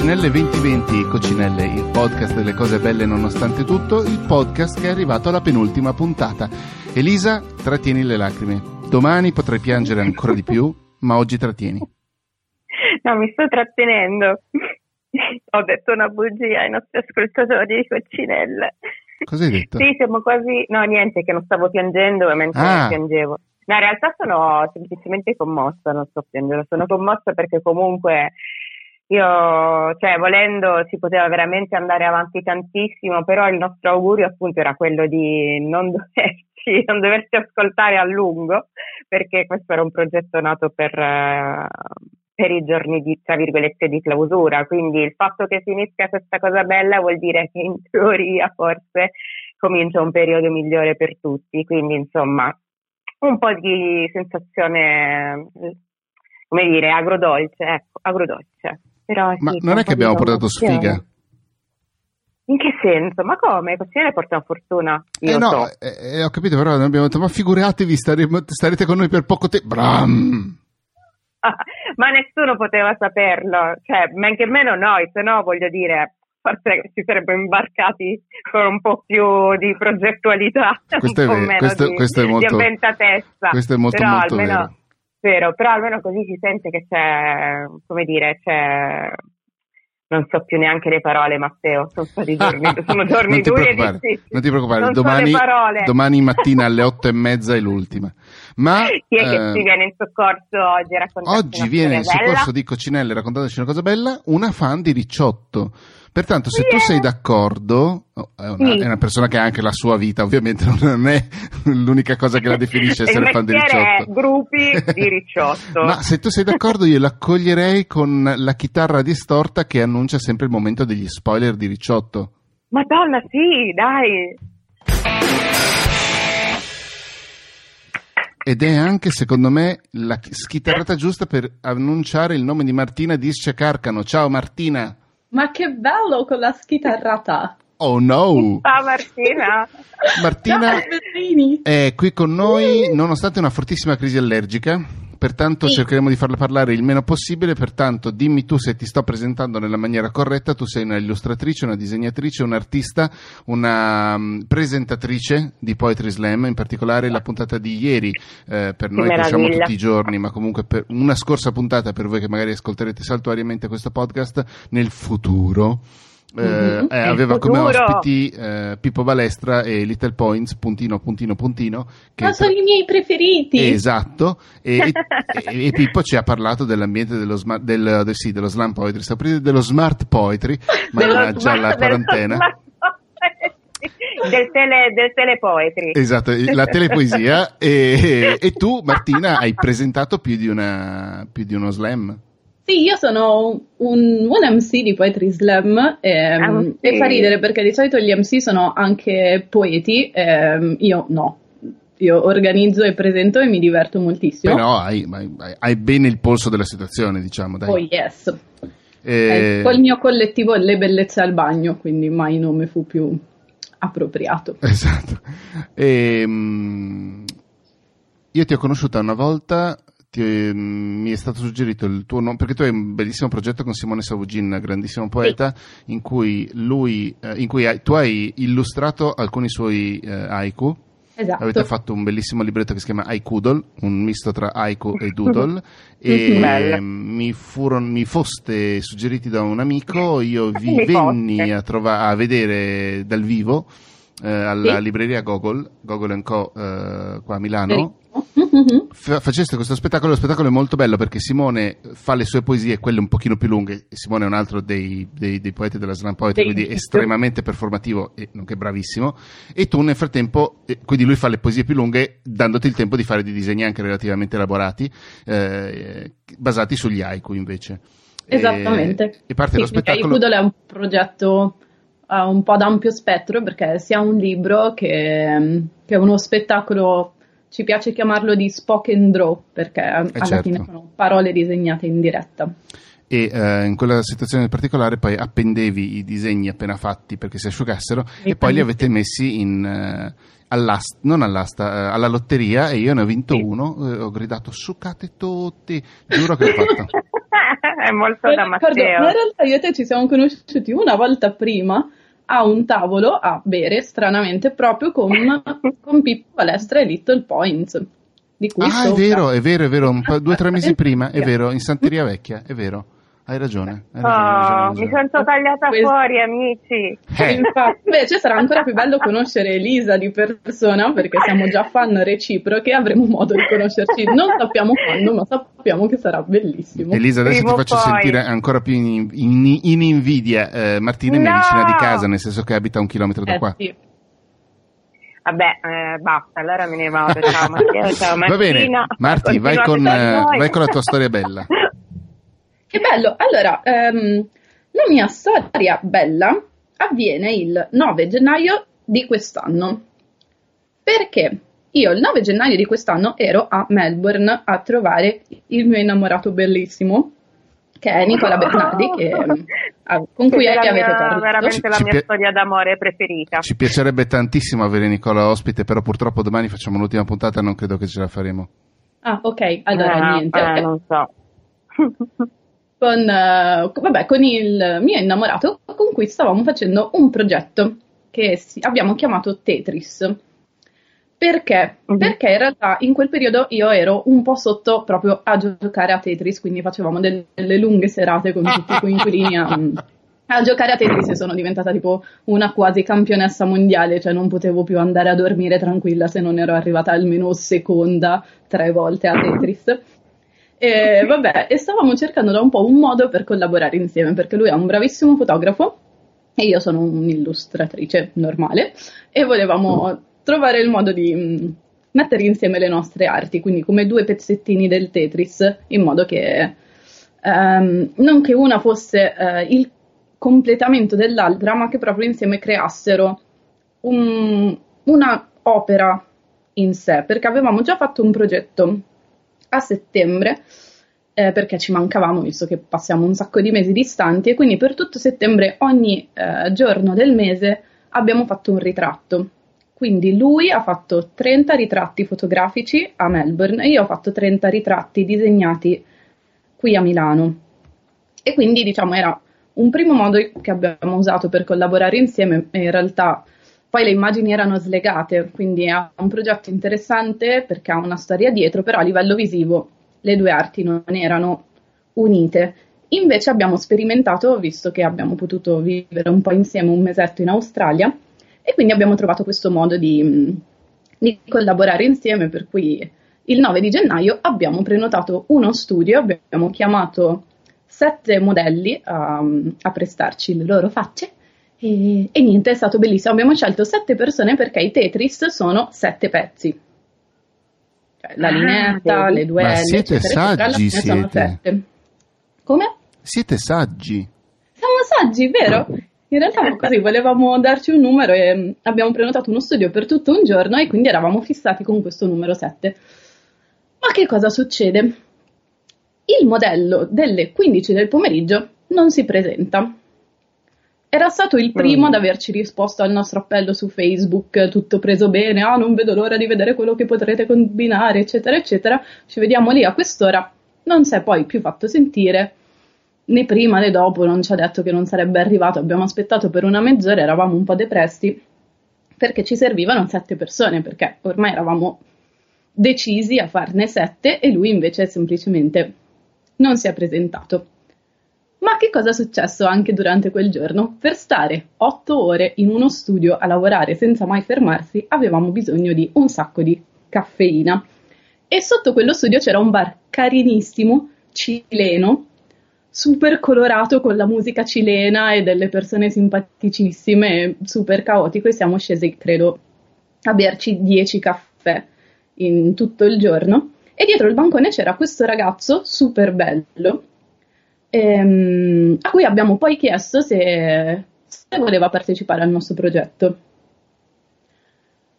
Coccinelle 2020 Coccinelle, il podcast delle cose belle nonostante tutto, il podcast che è arrivato alla penultima puntata. Elisa, trattieni le lacrime. Domani potrai piangere ancora di più, ma oggi trattieni. No, mi sto trattenendo. Ho detto una bugia ai nostri ascoltatori di Coccinelle. Cosa hai detto? Sì, siamo quasi... No, niente, che non stavo piangendo mentre Ah. piangevo. No, in realtà sono semplicemente commossa, non sto piangendo, sono commossa perché comunque io, cioè, volendo si poteva veramente andare avanti tantissimo, però il nostro augurio appunto era quello di non doverci, non doverci ascoltare a lungo, perché questo era un progetto nato per, eh, per i giorni di, tra virgolette, di clausura, quindi il fatto che si inizia questa cosa bella vuol dire che in teoria forse comincia un periodo migliore per tutti, quindi insomma un po' di sensazione, come dire, agrodolce, ecco, agrodolce. Però, Ma sì, non è che abbiamo portato sfiga? In che senso? Ma come? Così ne portano fortuna? Io Eh no, so. eh, eh, ho capito, però abbiamo detto, ma figuratevi, staremo- starete con noi per poco tempo. Bram! Ma nessuno poteva saperlo, cioè, men che meno noi, se no voglio dire, forse ci sarebbe imbarcati con un po' più di progettualità, Questo è po' vero, meno questo- di, questo è molto- di avventatezza. questo è molto, però molto almeno, vero. Vero, però almeno così si sente che c'è, come dire, c'è, non so più neanche le parole Matteo, sono stati giorni, sono giorni non ti duri e preoccupare, difficili. non ti preoccupare, Non so domani, parole. domani mattina alle otto e mezza è l'ultima. Ma Chi è che eh, ci viene in soccorso oggi oggi viene in storia bella? soccorso di Coccinelle raccontandoci una cosa bella, una fan di Ricciotto. Pertanto, se tu sei d'accordo, oh, è una, Sì. è una persona che ha anche la sua vita, ovviamente non è l'unica cosa che la definisce essere fan di Ricciotto. gruppi di Ricciotto. Ma se tu sei d'accordo, io l'accoglierei con la chitarra distorta che annuncia sempre il momento degli spoiler di Ricciotto. Madonna, sì, dai. Ed è anche, secondo me, la chi- schitarrata giusta per annunciare il nome di Martina Disce Carcano. Ciao Martina! Ma che bello con la schitarrata! Oh no! Ciao Martina. Martina Ciao, è qui con noi nonostante una fortissima crisi allergica, pertanto Sì. cercheremo di farla parlare il meno possibile, pertanto dimmi tu se ti sto presentando nella maniera corretta, tu sei una illustratrice, una disegnatrice, un'artista, una mm, presentatrice di Poetry Slam, in particolare la puntata di ieri, eh, per noi che meraviglia. tutti i giorni, ma comunque per una scorsa puntata per voi che magari ascolterete saltuariamente questo podcast nel futuro. Eh, Mhm. eh, aveva come ospiti eh, Pippo Balestra e Little Points, puntino, puntino, puntino. Che Ma sono i miei preferiti! Esatto, e, e- e Pippo ci ha parlato dell'ambiente dello, sma- del, del- sì, dello slam poetry, dire dello smart poetry, mannaggia la quarantena. Del, tele, del telepoetry. Esatto, la telepoesia e, e tu Martina hai presentato più di, una, più di uno slam. Sì, io sono un, un MC di Poetry Slam ehm, Ah, sì. e fa ridere perché di solito gli MC sono anche poeti, ehm, io no. Io organizzo e presento e mi diverto moltissimo. Però hai, hai- hai bene il polso della situazione, diciamo. Dai. Oh yes. Eh, Eh, col mio collettivo Le Bellezze al Bagno, quindi mai nome fu più appropriato. Esatto. Ehm, io ti ho conosciuta una volta, ti- mi è stato suggerito il tuo nome, perché tu hai un bellissimo progetto con Simone Savugin, grandissimo poeta, in cui, lui, eh, in cui hai- tu hai illustrato alcuni suoi eh, haiku. Esatto. Avete fatto un bellissimo libretto che si chiama Haikudol, un misto tra haiku e doodle, e mi, furono, mi foste suggeriti da un amico, io vi venni a, trova- a vedere dal vivo eh, alla Sì. libreria Gogol, Gogol Co. eh, qua a Milano. Mhm. Fa- faceste questo spettacolo, lo spettacolo è molto bello perché Simone fa le sue poesie, quelle un pochino più lunghe, Simone è un altro dei, dei- dei poeti della slam poetry, quindi estremamente performativo e nonché bravissimo, e tu nel frattempo, eh, quindi lui fa le poesie più lunghe dandoti il tempo di fare dei disegni anche relativamente elaborati, eh, basati sugli haiku invece. Esattamente. E, e parte Sì, lo spettacolo... Poodle è un progetto eh, un po' ad ampio spettro perché sia un libro che, che uno spettacolo, ci piace chiamarlo di spoken draw perché alla certo. fine sono parole disegnate in diretta. e eh, in quella situazione in particolare poi appendevi i disegni appena fatti perché si asciugassero e, E poi li avete messi in, eh, all'asta, non all'asta, eh, alla lotteria e io ne ho vinto Sì. uno, eh, ho gridato succate tutti, giuro che l'ho fatto. è molto da Matteo. Ma in realtà io e te ci siamo conosciuti una volta prima a un tavolo a bere, stranamente, proprio con, con Pippo Palestra e Little Points. Di cui ah, sopra. è vero, è vero, è vero, due o tre mesi prima, è vero, in Santeria Vecchia, è vero. Hai ragione. Hai ragione, oh, ragione, mi sento tagliata Questo... fuori, amici. Eh. Infatti, invece sarà ancora più bello conoscere Elisa di persona perché siamo già fan reciproche e avremo modo di conoscerci. Non sappiamo quando, ma sappiamo che sarà bellissimo. Elisa, adesso Primo ti faccio poi. sentire ancora più in, in, in invidia. Eh, Martina è no! mia vicina di casa, nel senso che abita un chilometro da eh, qua. Sì. Vabbè, eh, basta, allora me ne vado. Ciao Mattia, ciao Martina. Va bene, Marti, vai con, eh, vai con la tua storia bella. Che bello! Allora, um, la mia storia bella avviene il 9 gennaio di quest'anno. Perché io il 9 gennaio di quest'anno ero a Melbourne a trovare il mio innamorato bellissimo, che è Nicola Bernardi, che, ah, con cui avete mia, parlato. veramente la mia pi- storia d'amore preferita. Ci piacerebbe tantissimo avere Nicola ospite, però purtroppo domani facciamo l'ultima puntata e non credo che ce la faremo. Ah, ok, allora ah, niente. Eh, okay. non so. con, uh, vabbè, con il mio innamorato con cui stavamo facendo un progetto che si, abbiamo chiamato Tetris. Perché? Uh-huh. Perché in realtà in quel periodo io ero un po' sotto proprio a giocare a Tetris, quindi facevamo delle, delle lunghe serate con tutti i coinquilini a, a giocare a Tetris e sono diventata tipo una quasi campionessa mondiale, cioè non potevo più andare a dormire tranquilla se non ero arrivata almeno seconda tre volte a Tetris. E vabbè, e stavamo cercando da un po' un modo per collaborare insieme, perché lui è un bravissimo fotografo e io sono un'illustratrice normale e volevamo trovare il modo di mm, mettere insieme le nostre arti, quindi come due pezzettini del Tetris, in modo che um, non che una fosse uh, il completamento dell'altra, ma che proprio insieme creassero un, una opera in sé, perché avevamo già fatto un progetto a settembre eh, perché ci mancavamo visto che passiamo un sacco di mesi distanti e quindi per tutto settembre ogni eh, giorno del mese abbiamo fatto un ritratto. Quindi lui ha fatto 30 ritratti fotografici a Melbourne e io ho fatto 30 ritratti disegnati qui a Milano. E quindi diciamo era un primo modo che abbiamo usato per collaborare insieme e in realtà poi le immagini erano slegate, quindi è un progetto interessante perché ha una storia dietro, però a livello visivo le due arti non erano unite. Invece abbiamo sperimentato, visto che abbiamo potuto vivere un po' insieme un mesetto in Australia, e quindi abbiamo trovato questo modo di, di collaborare insieme, per cui il 9 di gennaio abbiamo prenotato uno studio, abbiamo chiamato sette modelli a, a prestarci le loro facce e, e, niente, è stato bellissimo. Abbiamo scelto sette persone perché i Tetris sono sette pezzi. Cioè, la ah, lineetta, le due Ma L, siete eccetera, saggi, eccetera, siete. Come? Siete saggi. Siamo saggi, vero? In realtà così volevamo darci un numero e mm, abbiamo prenotato uno studio per tutto un giorno e quindi eravamo fissati con questo numero 7. Ma che cosa succede? Il modello delle 15 del pomeriggio non si presenta. Era stato il primo mm. ad averci risposto al nostro appello su Facebook, tutto preso bene, ah non vedo l'ora di vedere quello che potrete combinare, eccetera, eccetera. Ci vediamo lì a quest'ora. Non si è poi più fatto sentire, né prima né dopo, non ci ha detto che non sarebbe arrivato. Abbiamo aspettato per una mezz'ora, eravamo un po' depressi, perché ci servivano sette persone, perché ormai eravamo decisi a farne sette e lui invece semplicemente non si è presentato. Ma che cosa è successo anche durante quel giorno? Per stare otto ore in uno studio a lavorare senza mai fermarsi avevamo bisogno di un sacco di caffeina. E sotto quello studio c'era un bar carinissimo, cileno, super colorato con la musica cilena e delle persone simpaticissime, super caotico e siamo scesi, credo, a berci dieci caffè in tutto il giorno. E dietro il bancone c'era questo ragazzo super bello ehm, a cui abbiamo poi chiesto se, se voleva partecipare al nostro progetto.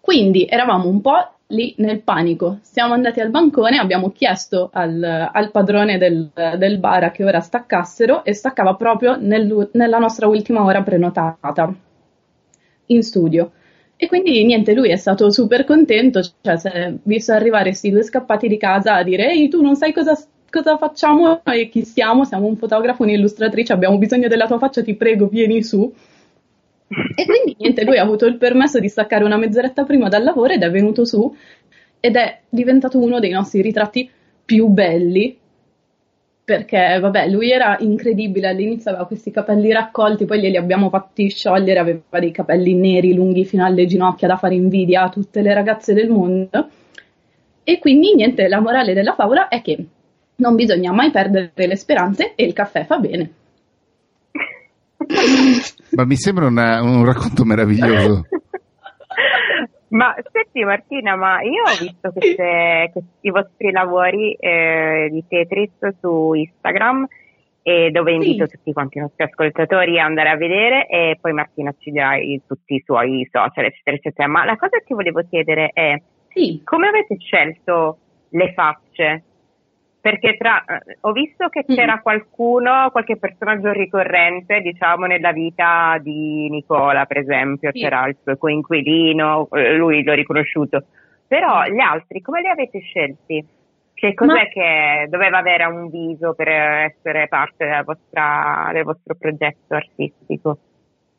Quindi eravamo un po' lì nel panico. Siamo andati al bancone, abbiamo chiesto al, al padrone del, del, bar a che ora staccassero e staccava proprio nel, nella nostra ultima ora prenotata in studio. E quindi niente, lui è stato super contento, cioè si è visto arrivare questi due scappati di casa a dire ehi tu non sai cosa cosa facciamo e chi siamo? Siamo un fotografo, un'illustratrice, abbiamo bisogno della tua faccia, ti prego, vieni su. E quindi niente, lui ha avuto il permesso di staccare una mezz'oretta prima dal lavoro ed è venuto su ed è diventato uno dei nostri ritratti più belli perché vabbè, lui era incredibile, all'inizio aveva questi capelli raccolti, poi glieli abbiamo fatti sciogliere, aveva dei capelli neri lunghi fino alle ginocchia da fare invidia a tutte le ragazze del mondo. E quindi niente, la morale della favola è che non bisogna mai perdere le speranze e il caffè fa bene. Ma mi sembra una, un racconto meraviglioso. Ma senti Martina, ma io ho visto queste, questi vostri lavori eh, di Tetris su Instagram e dove invito sì. tutti quanti i nostri ascoltatori a andare a vedere e poi Martina ci dirà tutti i suoi social eccetera eccetera. Ma la cosa che volevo chiedere è sì. come avete scelto le facce perché tra, eh, ho visto che mm. c'era qualcuno, qualche personaggio ricorrente, diciamo, nella vita di Nicola, per esempio, sì. c'era il suo coinquilino, eh, lui l'ho riconosciuto, però gli altri come li avete scelti? Che cos'è Ma... che doveva avere un viso per essere parte vostra, del vostro progetto artistico?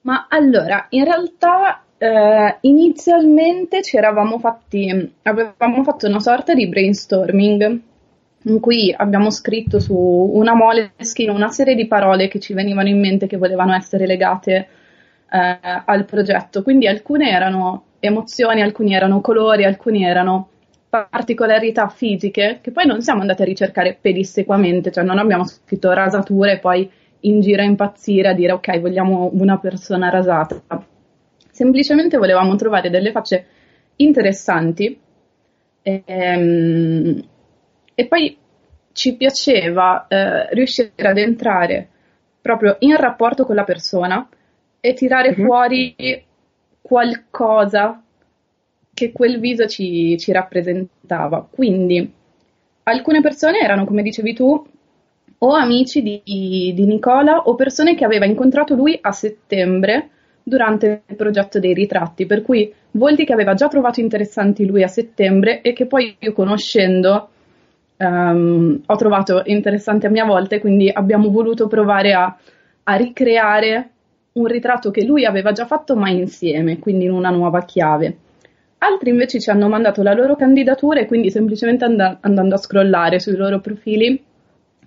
Ma allora, in realtà eh, inizialmente ci eravamo fatti, avevamo fatto una sorta di brainstorming in cui abbiamo scritto su una moleskin una serie di parole che ci venivano in mente che volevano essere legate eh, al progetto. Quindi alcune erano emozioni, alcuni erano colori, alcuni erano particolarità fisiche che poi non siamo andati a ricercare pedissequamente, cioè non abbiamo scritto rasature e poi in giro a impazzire a dire ok vogliamo una persona rasata. Semplicemente volevamo trovare delle facce interessanti ehm, e poi ci piaceva eh, riuscire ad entrare proprio in rapporto con la persona e tirare mm-hmm. fuori qualcosa che quel viso ci, ci, rappresentava. Quindi alcune persone erano, come dicevi tu, o amici di, di Nicola o persone che aveva incontrato lui a settembre durante il progetto dei ritratti, per cui volti che aveva già trovato interessanti lui a settembre e che poi io conoscendo um, ho trovato interessante a mia volta e quindi abbiamo voluto provare a, a ricreare un ritratto che lui aveva già fatto ma insieme, quindi in una nuova chiave. Altri invece ci hanno mandato la loro candidatura e quindi semplicemente and- andando a scrollare sui loro profili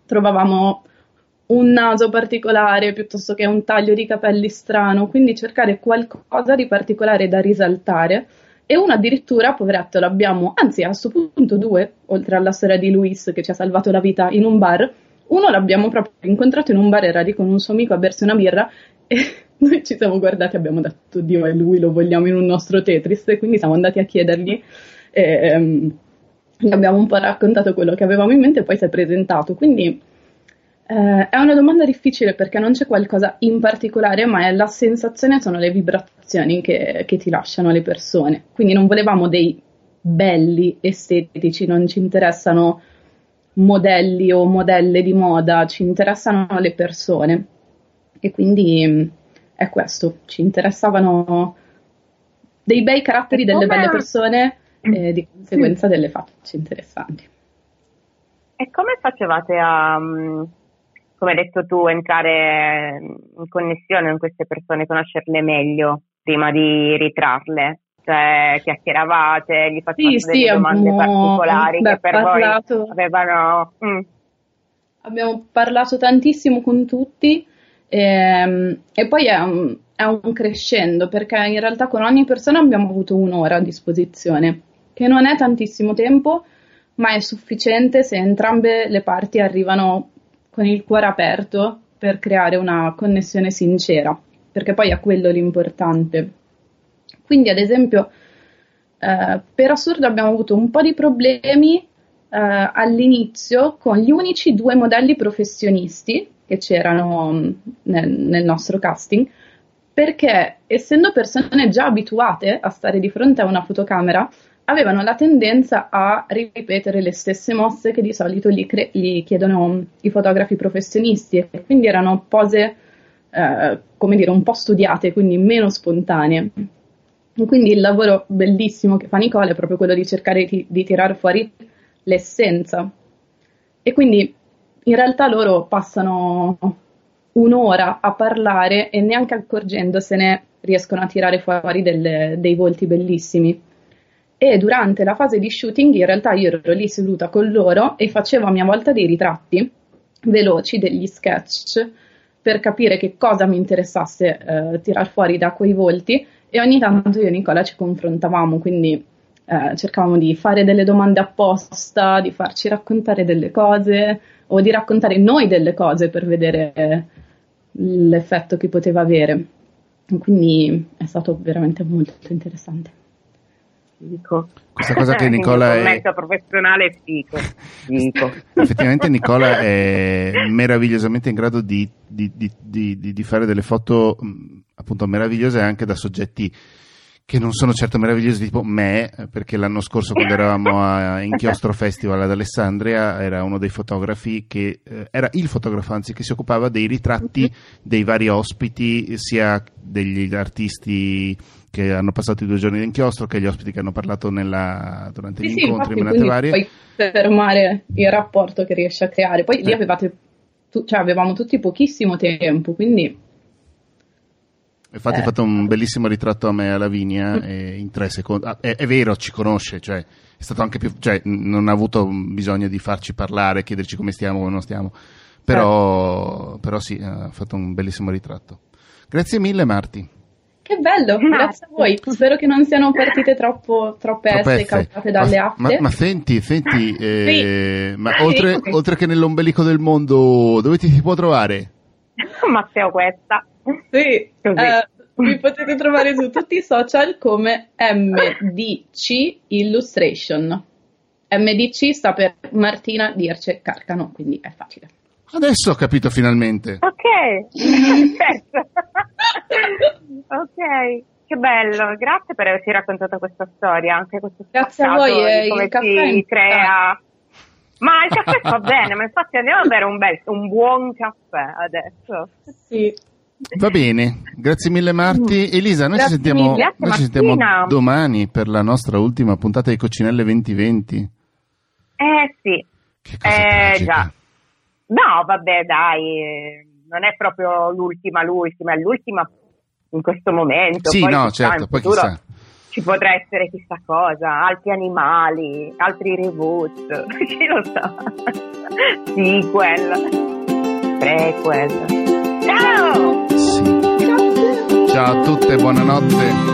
trovavamo un naso particolare piuttosto che un taglio di capelli strano, quindi cercare qualcosa di particolare da risaltare e uno addirittura, poveretto, l'abbiamo, anzi a questo punto due, oltre alla storia di Luis che ci ha salvato la vita in un bar, uno l'abbiamo proprio incontrato in un bar, era lì con un suo amico a bersi una birra e noi ci siamo guardati e abbiamo detto, Dio, è lui, lo vogliamo in un nostro Tetris, e quindi siamo andati a chiedergli e um, gli abbiamo un po' raccontato quello che avevamo in mente e poi si è presentato, quindi eh, è una domanda difficile perché non c'è qualcosa in particolare, ma è la sensazione, sono le vibrazioni che, che ti lasciano le persone. Quindi non volevamo dei belli estetici, non ci interessano modelli o modelle di moda, ci interessano le persone. E quindi mm, è questo, ci interessavano dei bei caratteri delle belle persone e di conseguenza delle facce interessanti. E come facevate a mm, come hai detto tu, entrare in connessione con queste persone, conoscerle meglio prima di ritrarle. Cioè, chiacchieravate, gli facevate sì, delle sì, domande particolari beh, che per parlato, voi avevano... Mm. Abbiamo parlato tantissimo con tutti e, ehm, e poi è un, è un crescendo perché in realtà con ogni persona abbiamo avuto un'ora a disposizione, che non è tantissimo tempo, ma è sufficiente se entrambe le parti arrivano con il cuore aperto per creare una connessione sincera, perché poi è quello l'importante. Quindi, ad esempio, eh, per assurdo abbiamo avuto un po' di problemi eh, all'inizio con gli unici due modelli professionisti che c'erano mm, nel, nel nostro casting, perché essendo persone già abituate a stare di fronte a una fotocamera, avevano la tendenza a ripetere le stesse mosse che di solito gli, cre- gli chiedono i fotografi professionisti e quindi erano pose, eh, come dire, un po' studiate, quindi meno spontanee. Quindi il lavoro bellissimo che fa Nicola è proprio quello di cercare di, di tirare fuori l'essenza E quindi in realtà loro passano un'ora a parlare e neanche accorgendosene riescono a tirare fuori delle, dei volti bellissimi. E durante la fase di shooting in realtà io ero lì seduta con loro e facevo a mia volta dei ritratti veloci, degli sketch per capire che cosa mi interessasse eh, tirar fuori da quei volti e ogni tanto io e Nicola ci confrontavamo, quindi eh, cercavamo di fare delle domande apposta, di farci raccontare delle cose o di raccontare noi delle cose per vedere l'effetto che poteva avere. Quindi è stato veramente molto interessante. Dico. Questa cosa che Nicola è... professionale fico. Dico. Effettivamente Nicola è meravigliosamente in grado di, di, di, di fare delle foto appunto meravigliose anche da soggetti che non sono certo meravigliosi tipo me, perché l'anno scorso quando eravamo a Inchiostro Festival ad Alessandria era uno dei fotografi che eh, era il fotografo anzi che si occupava dei ritratti dei vari ospiti, sia degli artisti che hanno passato i due giorni d'inchiostro che gli ospiti che hanno parlato nella, durante sì, gli sì, incontri, infatti, varie. Puoi fermare il rapporto che riesci a creare. Poi eh. lì avevate, tu, cioè, avevamo tutti pochissimo tempo, quindi Infatti, eh. hai fatto un bellissimo ritratto a me a Lavinia mm. in tre secondi. Ah, è, è, vero, ci conosce, cioè, è stato anche più, cioè, non ha avuto bisogno di farci parlare, chiederci come stiamo, come non stiamo. Però, eh. però sì, ha fatto un bellissimo ritratto. Grazie mille, Marti. Che bello, grazie a voi. Spero che non siano partite troppo, troppe esse causate dalle app. Ma, ma, senti, senti, eh, sì. ma oltre, sì. oltre, che nell'ombelico del mondo, dove ti si può trovare? Matteo Questa. Sì, uh, mi potete trovare su tutti i social come MDC Illustration. MDC sta per Martina Dirce Carcano, quindi è facile. Adesso ho capito finalmente. Ok, certo. Ok, che bello, grazie per averci raccontato questa storia, anche questo Grazie a voi, eh, come si crea. Ma il caffè fa bene, ma infatti andiamo a bere un, bel, un buon caffè adesso. Sì. Va bene, grazie mille Marti. Mm. Elisa, noi, ci sentiamo, noi ci sentiamo, domani per la nostra ultima puntata di Coccinelle 2020. Eh sì. Che cosa eh, già. No, vabbè, dai, non è proprio l'ultima, l'ultima, è l'ultima in questo momento. Sì, poi no, certo, poi chissà. Ci potrà essere chissà cosa, altri animali, altri reboot, chi lo sa. Sequel, prequel. Ciao! Sì. Ciao a tutte, buonanotte.